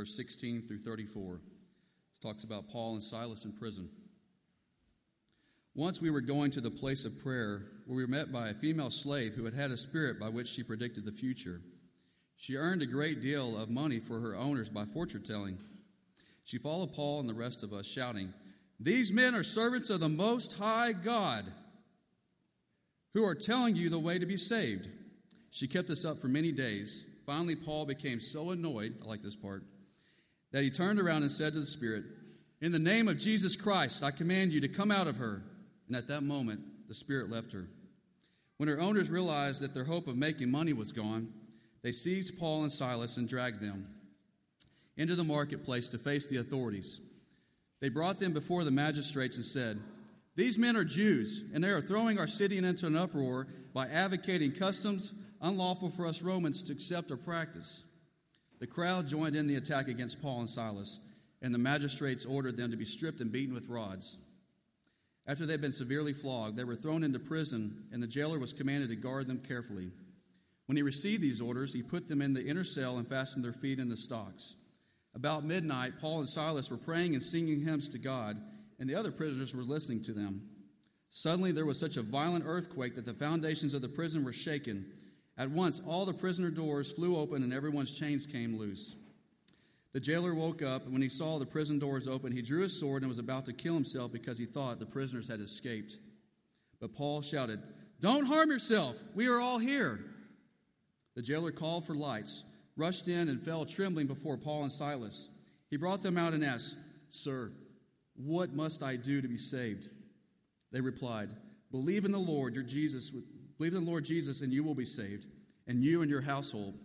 verse 16 through 34. This talks about Paul and Silas in prison. Once we were going to the place of prayer, where we were met by a female slave who had had a spirit by which she predicted the future. She earned a great deal of money for her owners by fortune telling. She followed Paul and the rest of us, shouting, These men are servants of the Most High God who are telling you the way to be saved. She kept this up for many days. Finally, Paul became so annoyed, I like this part, that he turned around and said to the Spirit, In the name of Jesus Christ, I command you to come out of her. And at that moment, the Spirit left her. When her owners realized that their hope of making money was gone, they seized Paul and Silas and dragged them into the marketplace to face the authorities. They brought them before the magistrates and said, These men are Jews, and they are throwing our city into an uproar by advocating customs unlawful for us Romans to accept or practice. The crowd joined in the attack against Paul and Silas, and the magistrates ordered them to be stripped and beaten with rods. After they had been severely flogged, they were thrown into prison, and the jailer was commanded to guard them carefully. When he received these orders, he put them in the inner cell and fastened their feet in the stocks. About midnight, Paul and Silas were praying and singing hymns to God, and the other prisoners were listening to them. Suddenly, there was such a violent earthquake that the foundations of the prison were shaken. At once, all the prisoner doors flew open and everyone's chains came loose. The jailer woke up, and when he saw the prison doors open, he drew his sword and was about to kill himself because he thought the prisoners had escaped. But Paul shouted, Don't harm yourself. We are all here. The jailer called for lights rushed in and fell trembling before Paul and Silas. He brought them out and asked, Sir, what must I do to be saved? They replied, Believe in the Lord, your Jesus, believe in the Lord Jesus, and you will be saved, and you and your household.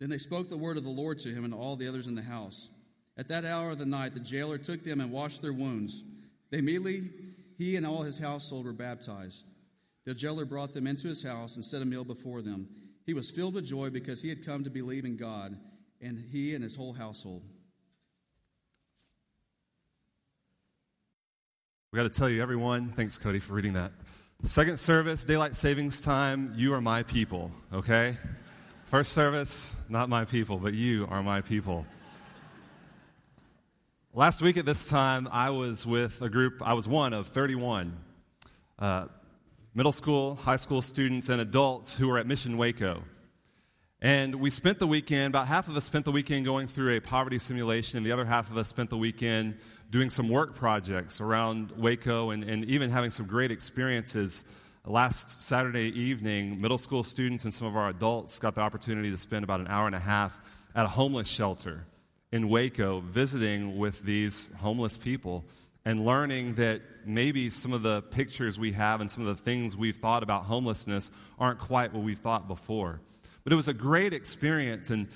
Then they spoke the word of the Lord to him and all the others in the house. At that hour of the night, the jailer took them and washed their wounds. They immediately, he and all his household were baptized. The jailer brought them into his house and set a meal before them. He was filled with joy because he had come to believe in God, and he and his whole household. We got to tell you, everyone, thanks, Cody, for reading that. Second service, daylight savings time, you are my people, okay? First service, not my people, but you are my people. Last week at this time, I was with a group, I was one of 31. Uh, middle school, high school students, and adults who were at Mission Waco. And we spent the weekend, about half of us spent the weekend going through a poverty simulation, and the other half of us spent the weekend doing some work projects around Waco and, and even having some great experiences. Last Saturday evening, middle school students and some of our adults got the opportunity to spend about an hour and a half at a homeless shelter in Waco visiting with these homeless people and learning that maybe some of the pictures we have and some of the things we've thought about homelessness aren't quite what we thought before. But it was a great experience. And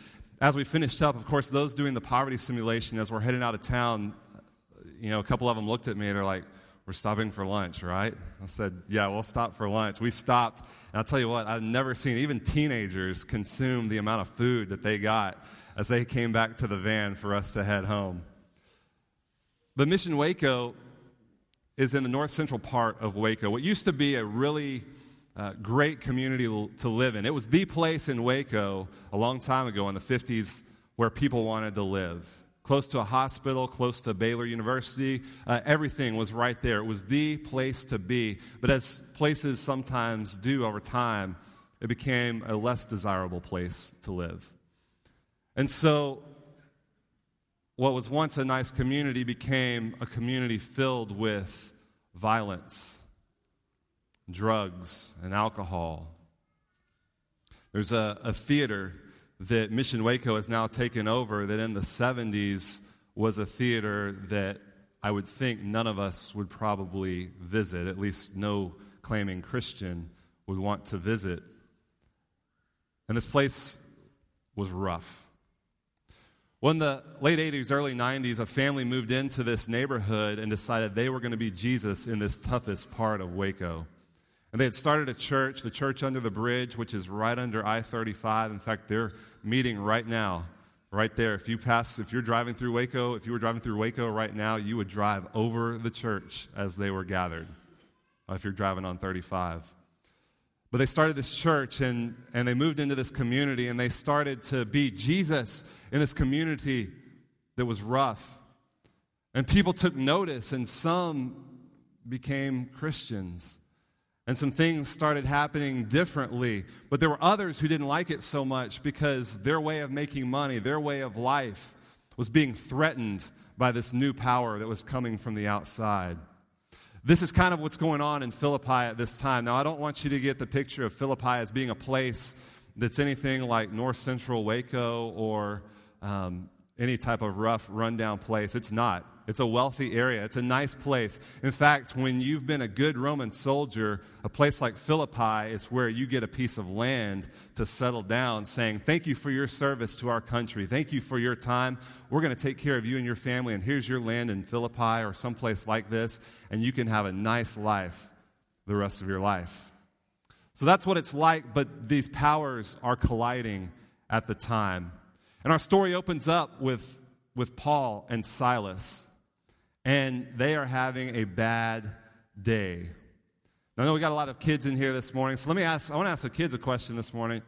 as we finished up, of course, those doing the poverty simulation, as we're heading out of town, you know, a couple of them looked at me and they're like, we're stopping for lunch, right? I said, yeah, we'll stop for lunch. We stopped, and I'll tell you what, I've never seen even teenagers consume the amount of food that they got as they came back to the van for us to head home. But Mission Waco is in the north central part of Waco. What used to be a really uh, great community to live in. It was the place in Waco a long time ago in the 50s where people wanted to live. Close to a hospital, close to Baylor University, uh, everything was right there. It was the place to be. But as places sometimes do over time, it became a less desirable place to live. And so what was once a nice community became a community filled with violence, drugs, and alcohol. There's a, a theater that Mission Waco has now taken over that in the 70s was a theater that I would think none of us would probably visit, at least no claiming Christian would want to visit. And this place was rough. Well, in the late 80s, early 90s, a family moved into this neighborhood and decided they were going to be Jesus in this toughest part of Waco. And they had started a church, the Church Under the Bridge, which is right under I 35. In fact, they're meeting right now, right there. If you pass, if you're driving through Waco, if you were driving through Waco right now, you would drive over the church as they were gathered, uh, if you're driving on 35. But they started this church and, and they moved into this community and they started to be Jesus in this community that was rough. And people took notice, and some became Christians. And some things started happening differently. But there were others who didn't like it so much because their way of making money, their way of life, was being threatened by this new power that was coming from the outside. This is kind of what's going on in Philippi at this time. Now, I don't want you to get the picture of Philippi as being a place that's anything like North Central Waco or um, any type of rough, rundown place. It's not. It's a wealthy area. It's a nice place. In fact, when you've been a good Roman soldier, a place like Philippi is where you get a piece of land to settle down, saying, Thank you for your service to our country. Thank you for your time. We're going to take care of you and your family, and here's your land in Philippi or someplace like this, and you can have a nice life the rest of your life. So that's what it's like, but these powers are colliding at the time. And our story opens up with, with Paul and Silas and they are having a bad day. Now, I know we got a lot of kids in here this morning, so let me ask, I want to ask the kids a question this morning.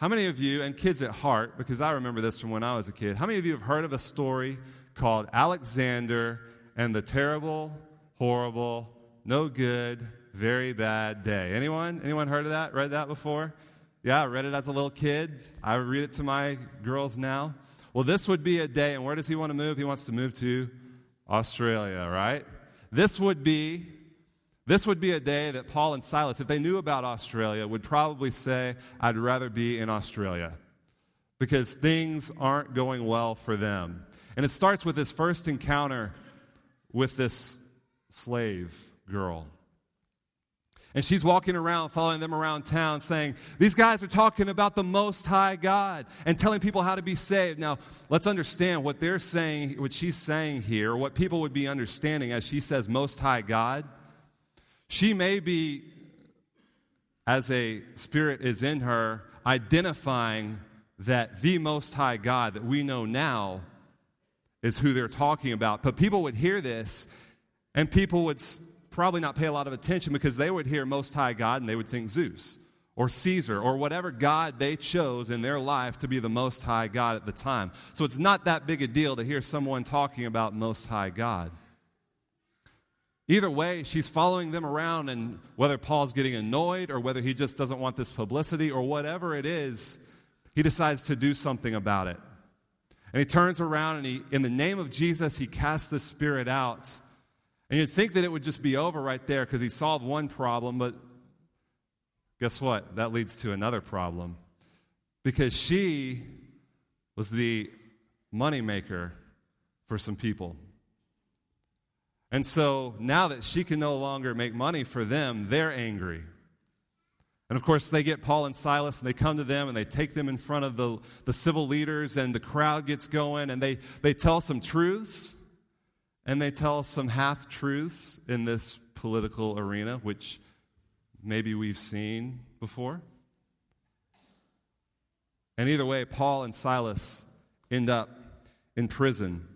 How many of you, and kids at heart, because I remember this from when I was a kid, how many of you have heard of a story called Alexander and the Terrible, Horrible, No Good, Very Bad Day? Anyone? Anyone heard of that? Read that before? Yeah, I read it as a little kid. I read it to my girls now. Well, this would be a day, and where does he want to move? He wants to move to Australia, right? This would be this would be a day that Paul and Silas, if they knew about Australia, would probably say, I'd rather be in Australia because things aren't going well for them. And it starts with this first encounter with this slave girl. And she's walking around, following them around town, saying, These guys are talking about the Most High God and telling people how to be saved. Now, let's understand what they're saying, what she's saying here, what people would be understanding as she says, Most High God. She may be, as a spirit is in her, identifying that the Most High God that we know now is who they're talking about. But people would hear this and people would probably not pay a lot of attention because they would hear Most High God and they would think Zeus or Caesar or whatever God they chose in their life to be the Most High God at the time. So it's not that big a deal to hear someone talking about Most High God. Either way, she's following them around, and whether Paul's getting annoyed or whether he just doesn't want this publicity or whatever it is, he decides to do something about it. And he turns around and he, in the name of Jesus, he casts the spirit out. And you'd think that it would just be over right there because he solved one problem, but guess what? That leads to another problem. Because she was the moneymaker for some people. And so now that she can no longer make money for them, they're angry. And of course, they get Paul and Silas and they come to them and they take them in front of the, the civil leaders, and the crowd gets going and they, they tell some truths and they tell some half truths in this political arena, which maybe we've seen before. And either way, Paul and Silas end up in prison.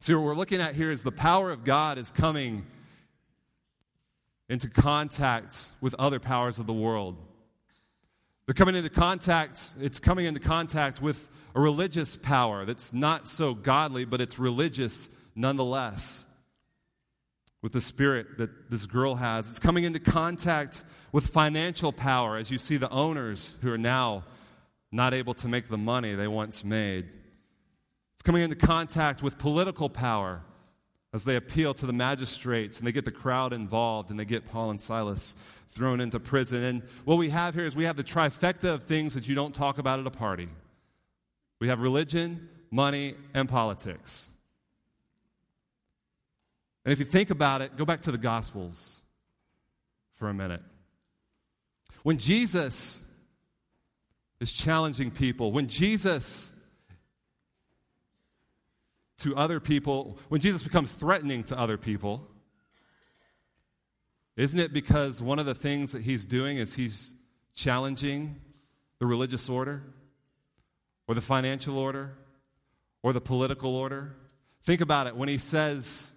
See, what we're looking at here is the power of God is coming into contact with other powers of the world. They're coming into contact, it's coming into contact with a religious power that's not so godly, but it's religious nonetheless with the spirit that this girl has. It's coming into contact with financial power as you see the owners who are now not able to make the money they once made. It's coming into contact with political power as they appeal to the magistrates and they get the crowd involved and they get Paul and Silas thrown into prison. And what we have here is we have the trifecta of things that you don't talk about at a party we have religion, money, and politics. And if you think about it, go back to the Gospels for a minute. When Jesus is challenging people, when Jesus to other people, when Jesus becomes threatening to other people, isn't it because one of the things that he's doing is he's challenging the religious order or the financial order or the political order? Think about it. When he says,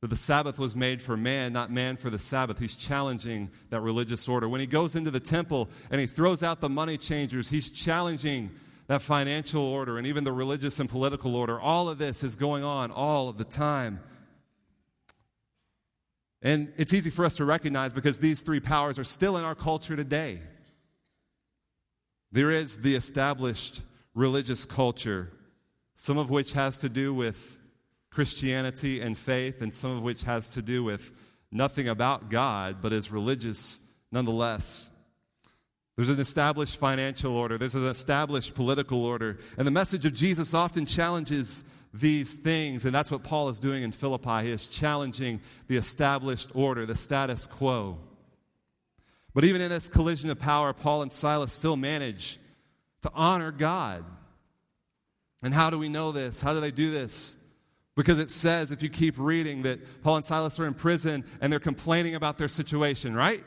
that the Sabbath was made for man, not man for the Sabbath. He's challenging that religious order. When he goes into the temple and he throws out the money changers, he's challenging that financial order and even the religious and political order. All of this is going on all of the time. And it's easy for us to recognize because these three powers are still in our culture today. There is the established religious culture, some of which has to do with Christianity and faith, and some of which has to do with nothing about God, but is religious nonetheless. There's an established financial order, there's an established political order, and the message of Jesus often challenges these things, and that's what Paul is doing in Philippi. He is challenging the established order, the status quo. But even in this collision of power, Paul and Silas still manage to honor God. And how do we know this? How do they do this? Because it says, if you keep reading, that Paul and Silas are in prison and they're complaining about their situation, right?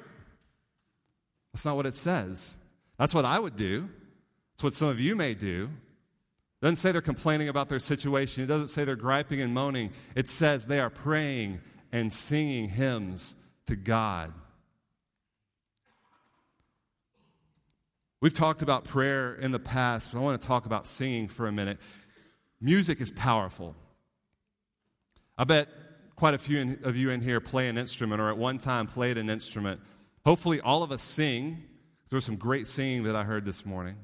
That's not what it says. That's what I would do. That's what some of you may do. It doesn't say they're complaining about their situation. It doesn't say they're griping and moaning. It says they are praying and singing hymns to God. We've talked about prayer in the past, but I want to talk about singing for a minute. Music is powerful. I bet quite a few of you in here play an instrument or at one time played an instrument. Hopefully, all of us sing. There was some great singing that I heard this morning.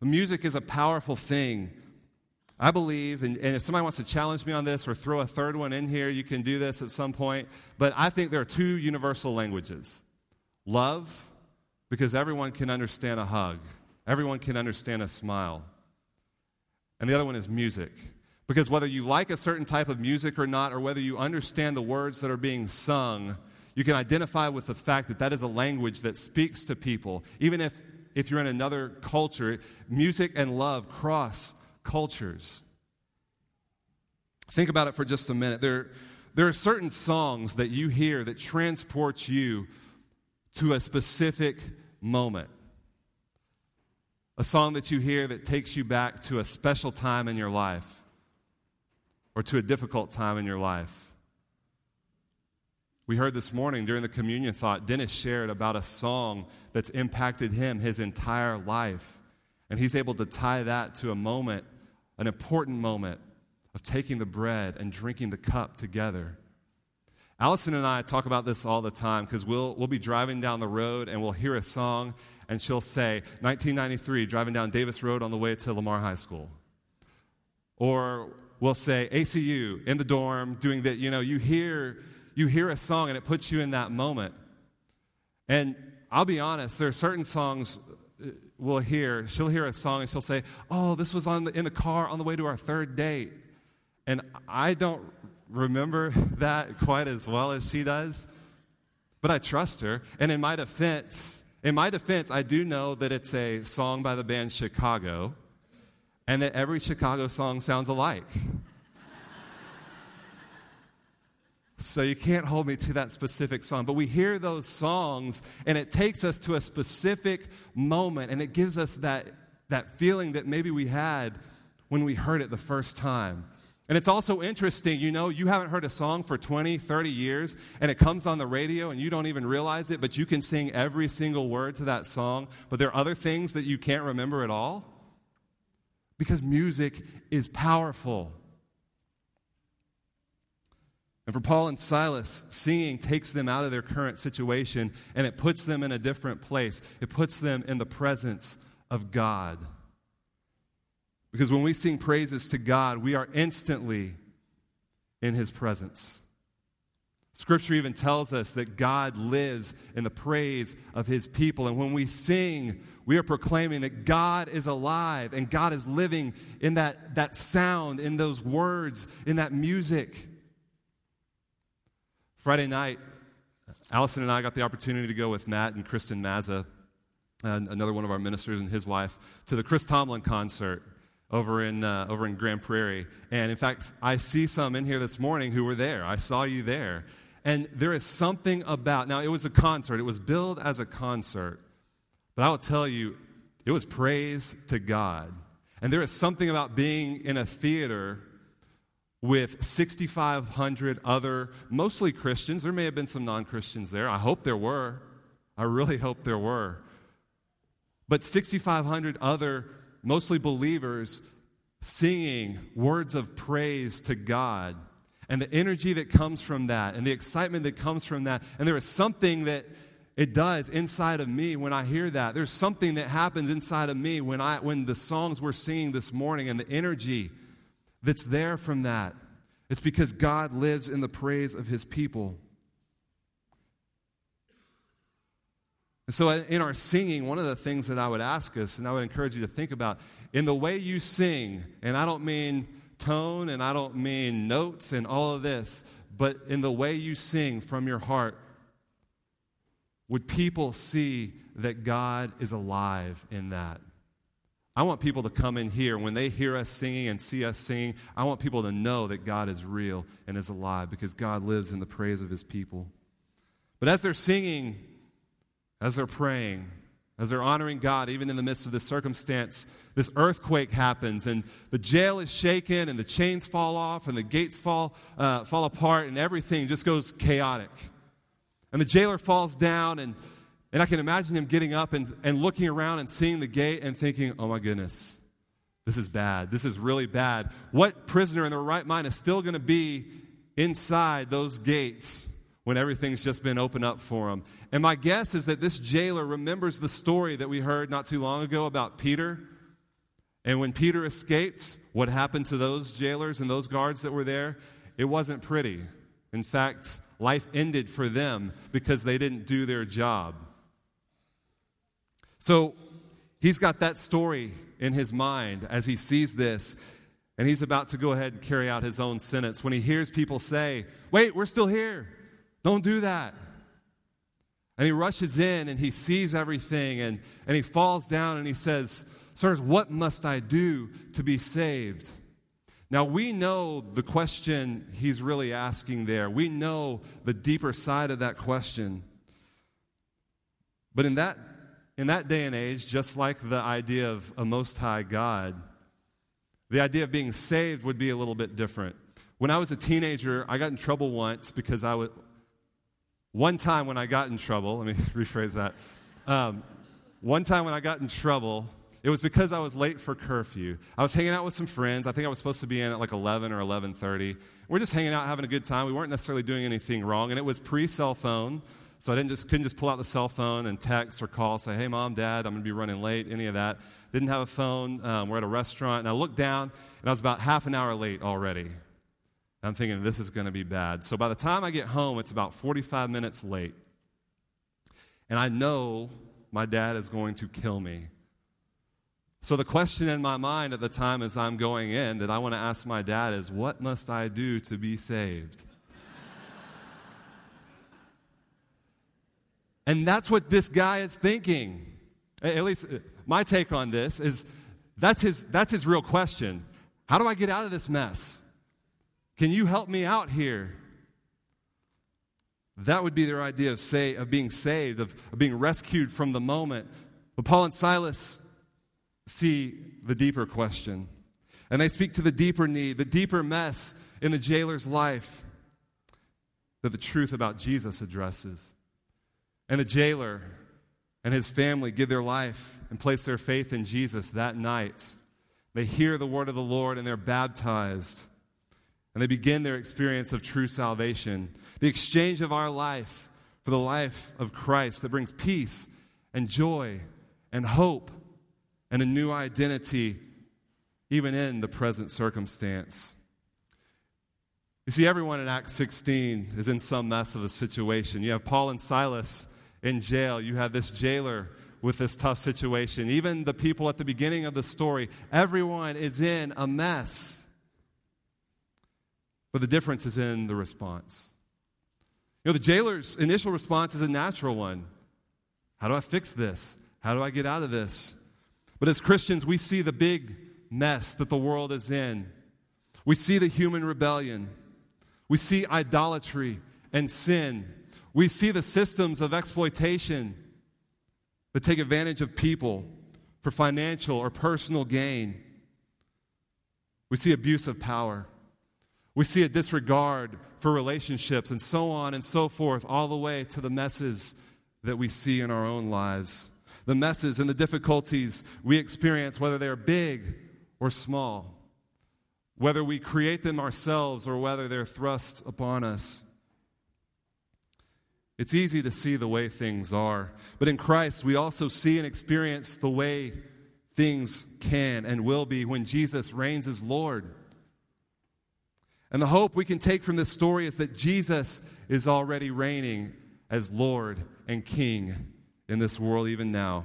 Music is a powerful thing. I believe, and, and, if somebody wants to challenge me on this or throw a third one in here, you can do this at some point. But I think there are two universal languages love, because everyone can understand a hug, everyone can understand a smile. And the other one is music. Because whether you like a certain type of music or not, or whether you understand the words that are being sung, you can identify with the fact that that is a language that speaks to people. Even if if you're in another culture, music and love cross cultures. Think about it for just a minute. There, there are certain songs that you hear that transport you to a specific moment. A song that you hear that takes you back to a special time in your life or to a difficult time in your life. We heard this morning during the communion thought, Dennis shared about a song that's impacted him his entire life. And he's able to tie that to a moment, an important moment of taking the bread and drinking the cup together. Allison and I talk about this all the time because we'll, we'll be driving down the road and we'll hear a song and she'll say, 1993, driving down Davis Road on the way to Lamar High School. Or we'll say, ACU in the dorm doing that. You know, you hear you hear a song and it puts you in that moment. And I'll be honest, there are certain songs uh, we'll hear. She'll hear a song and she'll say, Oh, this was on the, in the car on the way to our third date. And I don't remember that quite as well as she does, but I trust her. And in my defense, in my defense, I do know that it's a song by the band Chicago and that every Chicago song sounds alike. So you can't hold me to that specific song. But we hear those songs, and it takes us to a specific moment, and it gives us that, that feeling that maybe we had when we heard it the first time. And it's also interesting, you know, you haven't heard a song for 20, 30 years, and it comes on the radio and you don't even realize it, but you can sing every single word to that song, but there are other things that you can't remember at all. Because music is powerful. And for Paul and Silas, singing takes them out of their current situation and it puts them in a different place. It puts them in the presence of God. Because when we sing praises to God, we are instantly in his presence. Scripture even tells us that God lives in the praise of his people. And when we sing, we are proclaiming that God is alive and God is living in that, that sound, in those words, in that music. Friday night, Allison and I got the opportunity to go with Matt and Kristen Mazza, and another one of our ministers and his wife, to the Chris Tomlin concert over in, uh, over in Grand Prairie. And in fact, I see some in here this morning who were there. I saw you there. And there is something about, now it was a concert, it was billed as a concert, but I will tell you, it was praise to God. And there is something about being in a theater with 6,500 other, mostly Christians. There may have been some non Christians there. I hope there were. I really hope there were. But 6,500 other, mostly believers, singing words of praise to God and the energy that comes from that and the excitement that comes from that. And there is something that it does inside of me when I hear that. There's something that happens inside of me when, I, when the songs we're singing this morning and the energy that's there from that. It's because God lives in the praise of his people. And so, uh, in our singing, one of the things that I would ask us, and I would encourage you to think about, in the way you sing, and I don't mean tone and I don't mean notes and all of this, but in the way you sing from your heart, would people see that God is alive in that? I want people to come in here when they hear us singing and see us singing. I want people to know that God is real and is alive because God lives in the praise of his people. But as they're singing, as they're praying, as they're honoring God, even in the midst of this circumstance, this earthquake happens, and the jail is shaken, and the chains fall off, and the gates fall, uh, fall apart, and everything just goes chaotic. And the jailer falls down, and, and I can imagine him getting up and, and looking around and seeing the gate and thinking, oh my goodness, this is bad. This is really bad. What prisoner in their right mind is still going to be inside those gates? when everything's just been opened up for him. And my guess is that this jailer remembers the story that we heard not too long ago about Peter. And when Peter escaped, what happened to those jailers and those guards that were there? It wasn't pretty. In fact, life ended for them because they didn't do their job. So he's got that story in his mind as he sees this, and he's about to go ahead and carry out his own sentence when he hears people say, Wait, we're still here. Don't do that. And he rushes in and he sees everything and, and he falls down and he says, Sirs, what must I do to be saved? Now, we know the question he's really asking there. We know the deeper side of that question. But in that, in that day and age, just like the idea of a Most High God, the idea of being saved would be a little bit different. When I was a teenager, I got in trouble once because I was, one time when I got in trouble, let me rephrase that. Um, one time when I got in trouble, it was because I was late for curfew. I was hanging out with some friends. I think I was supposed to be in at like 11 or 11:30. We're just hanging out, having a good time. We weren't necessarily doing anything wrong, and it was pre-cell phone, so I didn't just couldn't just pull out the cell phone and text or call, say, "Hey, mom, dad, I'm going to be running late." Any of that. Didn't have a phone. Um, we're at a restaurant, and I looked down, and I was about half an hour late already. I'm thinking this is going to be bad. So by the time I get home, it's about 45 minutes late. And I know my dad is going to kill me. So the question in my mind at the time as I'm going in that I want to ask my dad is what must I do to be saved? and that's what this guy is thinking. At least uh, my take on this is that's his, that's his real question. How do I get out of this mess? Can you help me out here? That would be their idea of, say, of being saved, of, of being rescued from the moment. But Paul and Silas see the deeper question. And they speak to the deeper need, the deeper mess in the jailer's life that the truth about Jesus addresses. And the jailer and his family give their life and place their faith in Jesus that night. They hear the word of the Lord and they're baptized and they begin their experience of true salvation. The exchange of our life for the life of Christ that brings peace and joy and hope and a new identity, even in the present circumstance. You see, everyone in Acts 16 is in some mess of a situation. You have Paul and Silas in jail, you have this jailer with this tough situation. Even the people at the beginning of the story, everyone is in a mess. But the difference is in the response. You know, the jailer's initial response is a natural one How do I fix this? How do I get out of this? But as Christians, we see the big mess that the world is in. We see the human rebellion. We see idolatry and sin. We see the systems of exploitation that take advantage of people for financial or personal gain. We see abuse of power. We see a disregard for relationships and so on and so forth, all the way to the messes that we see in our own lives. The messes and the difficulties we experience, whether they're big or small, whether we create them ourselves or whether they're thrust upon us. It's easy to see the way things are, but in Christ, we also see and experience the way things can and will be when Jesus reigns as Lord. And the hope we can take from this story is that Jesus is already reigning as Lord and King in this world, even now.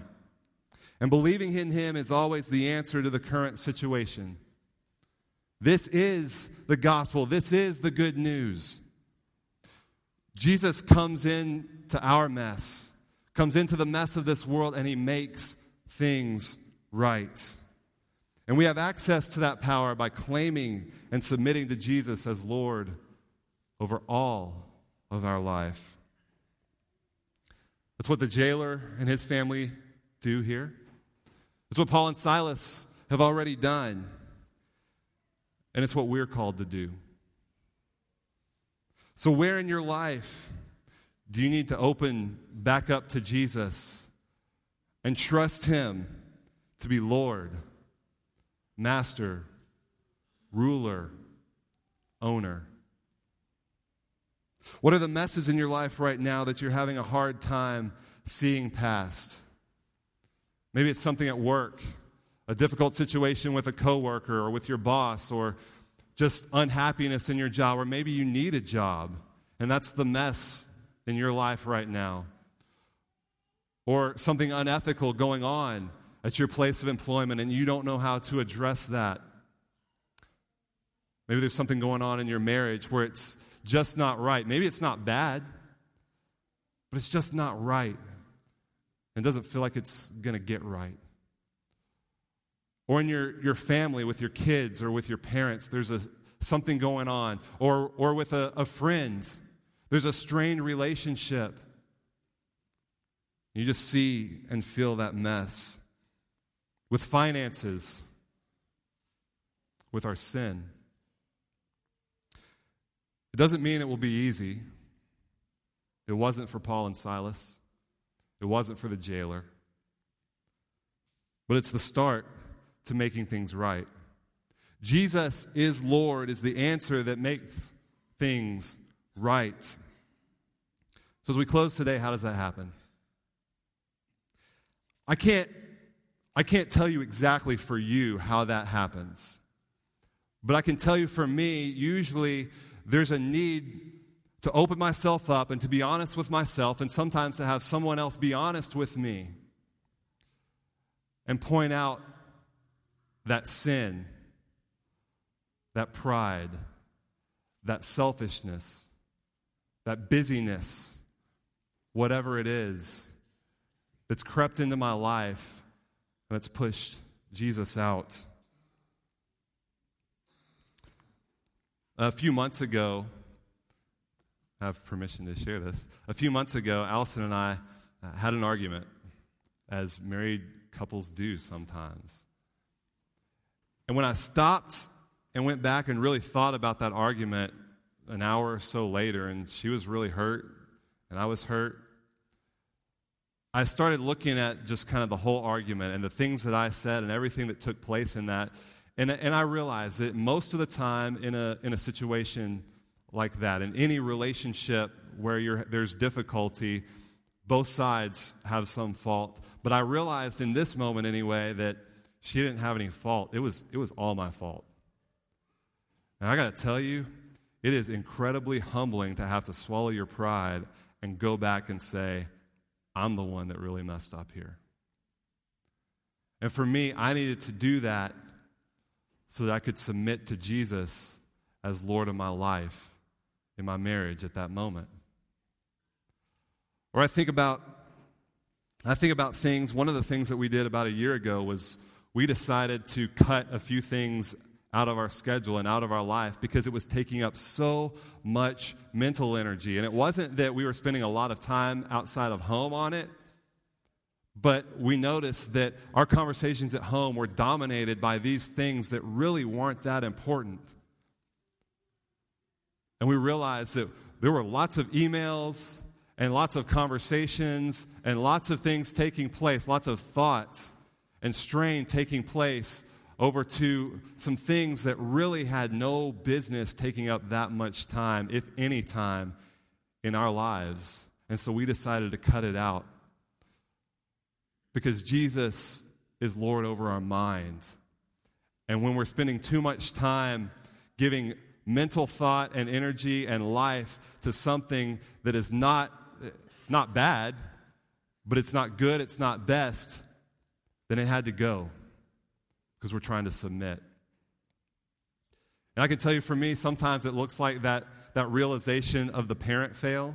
And believing in Him is always the answer to the current situation. This is the gospel, this is the good news. Jesus comes into our mess, comes into the mess of this world, and He makes things right. And we have access to that power by claiming and submitting to Jesus as Lord over all of our life. That's what the jailer and his family do here. It's what Paul and Silas have already done. And it's what we're called to do. So, where in your life do you need to open back up to Jesus and trust Him to be Lord, Master, Ruler, Owner? What are the messes in your life right now that you're having a hard time seeing past? Maybe it's something at work, a difficult situation with a coworker or with your boss, or just unhappiness in your job, or maybe you need a job, and that's the mess in your life right now. Or something unethical going on at your place of employment, and you don't know how to address that. Maybe there's something going on in your marriage where it's just not right. Maybe it's not bad, but it's just not right and doesn't feel like it's going to get right. Or in your, your family with your kids or with your parents, there's a, something going on. Or, or with a, a friend, there's a strained relationship. You just see and feel that mess. With finances, with our sin. It doesn't mean it will be easy. It wasn't for Paul and Silas. It wasn't for the jailer. But it's the start to making things right. Jesus is Lord is the answer that makes things right. So as we close today, how does that happen? I can't I can't tell you exactly for you how that happens. But I can tell you for me, usually there's a need to open myself up and to be honest with myself, and sometimes to have someone else be honest with me and point out that sin, that pride, that selfishness, that busyness, whatever it is that's crept into my life and that's pushed Jesus out. A few months ago, I have permission to share this. A few months ago, Allison and I uh, had an argument, as married couples do sometimes. And when I stopped and went back and really thought about that argument an hour or so later, and she was really hurt, and I was hurt, I started looking at just kind of the whole argument and the things that I said and everything that took place in that. And, and I realized that most of the time in a, in a situation like that. In any relationship where there's difficulty, both sides have some fault. But I realized in this moment, anyway, that she didn't have any fault. It was, it was all my fault. And I got to tell you, it is incredibly humbling to have to swallow your pride and go back and say, I'm the one that really messed up here. And for me, I needed to do that so that I could submit to Jesus as Lord of my life in my marriage at that moment. Or I think about I think about things, one of the things that we did about a year ago was we decided to cut a few things out of our schedule and out of our life because it was taking up so much mental energy. And it wasn't that we were spending a lot of time outside of home on it, but we noticed that our conversations at home were dominated by these things that really weren't that important. And we realized that there were lots of emails and lots of conversations and lots of things taking place, lots of thoughts and strain taking place over to some things that really had no business taking up that much time, if any time, in our lives. And so we decided to cut it out because Jesus is Lord over our minds. And when we're spending too much time giving mental thought and energy and life to something that is not it's not bad, but it's not good, it's not best, then it had to go because we're trying to submit. And I can tell you for me, sometimes it looks like that, that realization of the parent fail.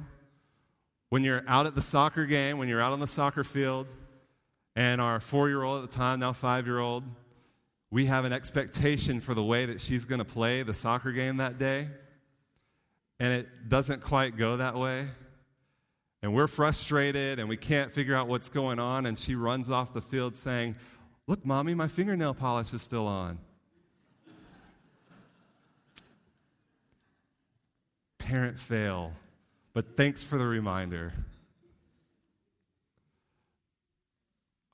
When you're out at the soccer game, when you're out on the soccer field, and our four year old at the time, now five year old, we have an expectation for the way that she's going to play the soccer game that day, and it doesn't quite go that way. And we're frustrated and we can't figure out what's going on, and she runs off the field saying, Look, mommy, my fingernail polish is still on. Parent fail, but thanks for the reminder.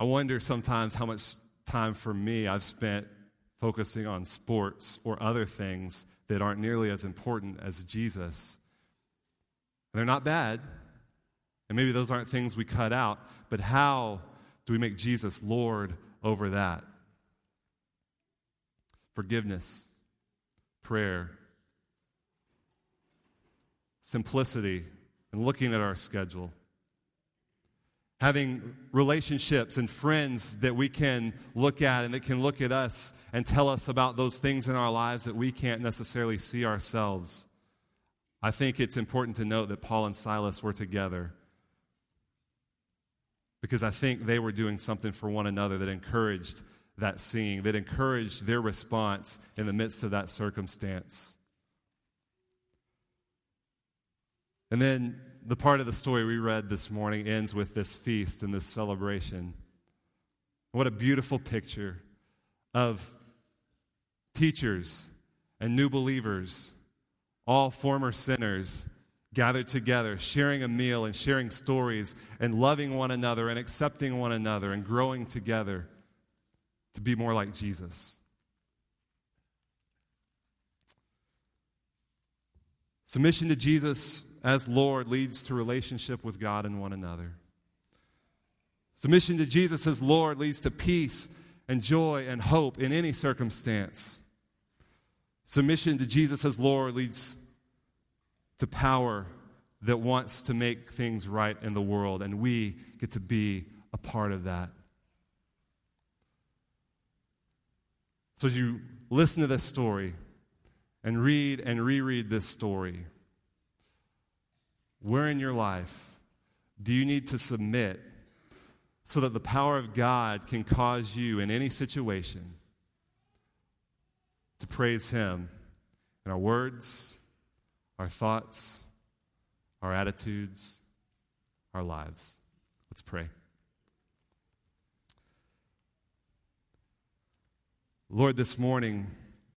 I wonder sometimes how much time for me I've spent focusing on sports or other things that aren't nearly as important as Jesus. And they're not bad, and maybe those aren't things we cut out, but how do we make Jesus Lord over that? Forgiveness, prayer, simplicity, and looking at our schedule having relationships and friends that we can look at and that can look at us and tell us about those things in our lives that we can't necessarily see ourselves. I think it's important to note that Paul and Silas were together because I think they were doing something for one another that encouraged that seeing, that encouraged their response in the midst of that circumstance. And then the part of the story we read this morning ends with this feast and this celebration. What a beautiful picture of teachers and new believers, all former sinners, gathered together, sharing a meal and sharing stories and loving one another and accepting one another and growing together to be more like Jesus. Submission to Jesus as Lord leads to relationship with God and one another. Submission to Jesus as Lord leads to peace and joy and hope in any circumstance. Submission to Jesus as Lord leads to power that wants to make things right in the world, and we get to be a part of that. So, as you listen to this story and read and reread this story, where in your life do you need to submit so that the power of God can cause you in any situation to praise Him in our words, our thoughts, our attitudes, our lives? Let's pray. Lord, this morning,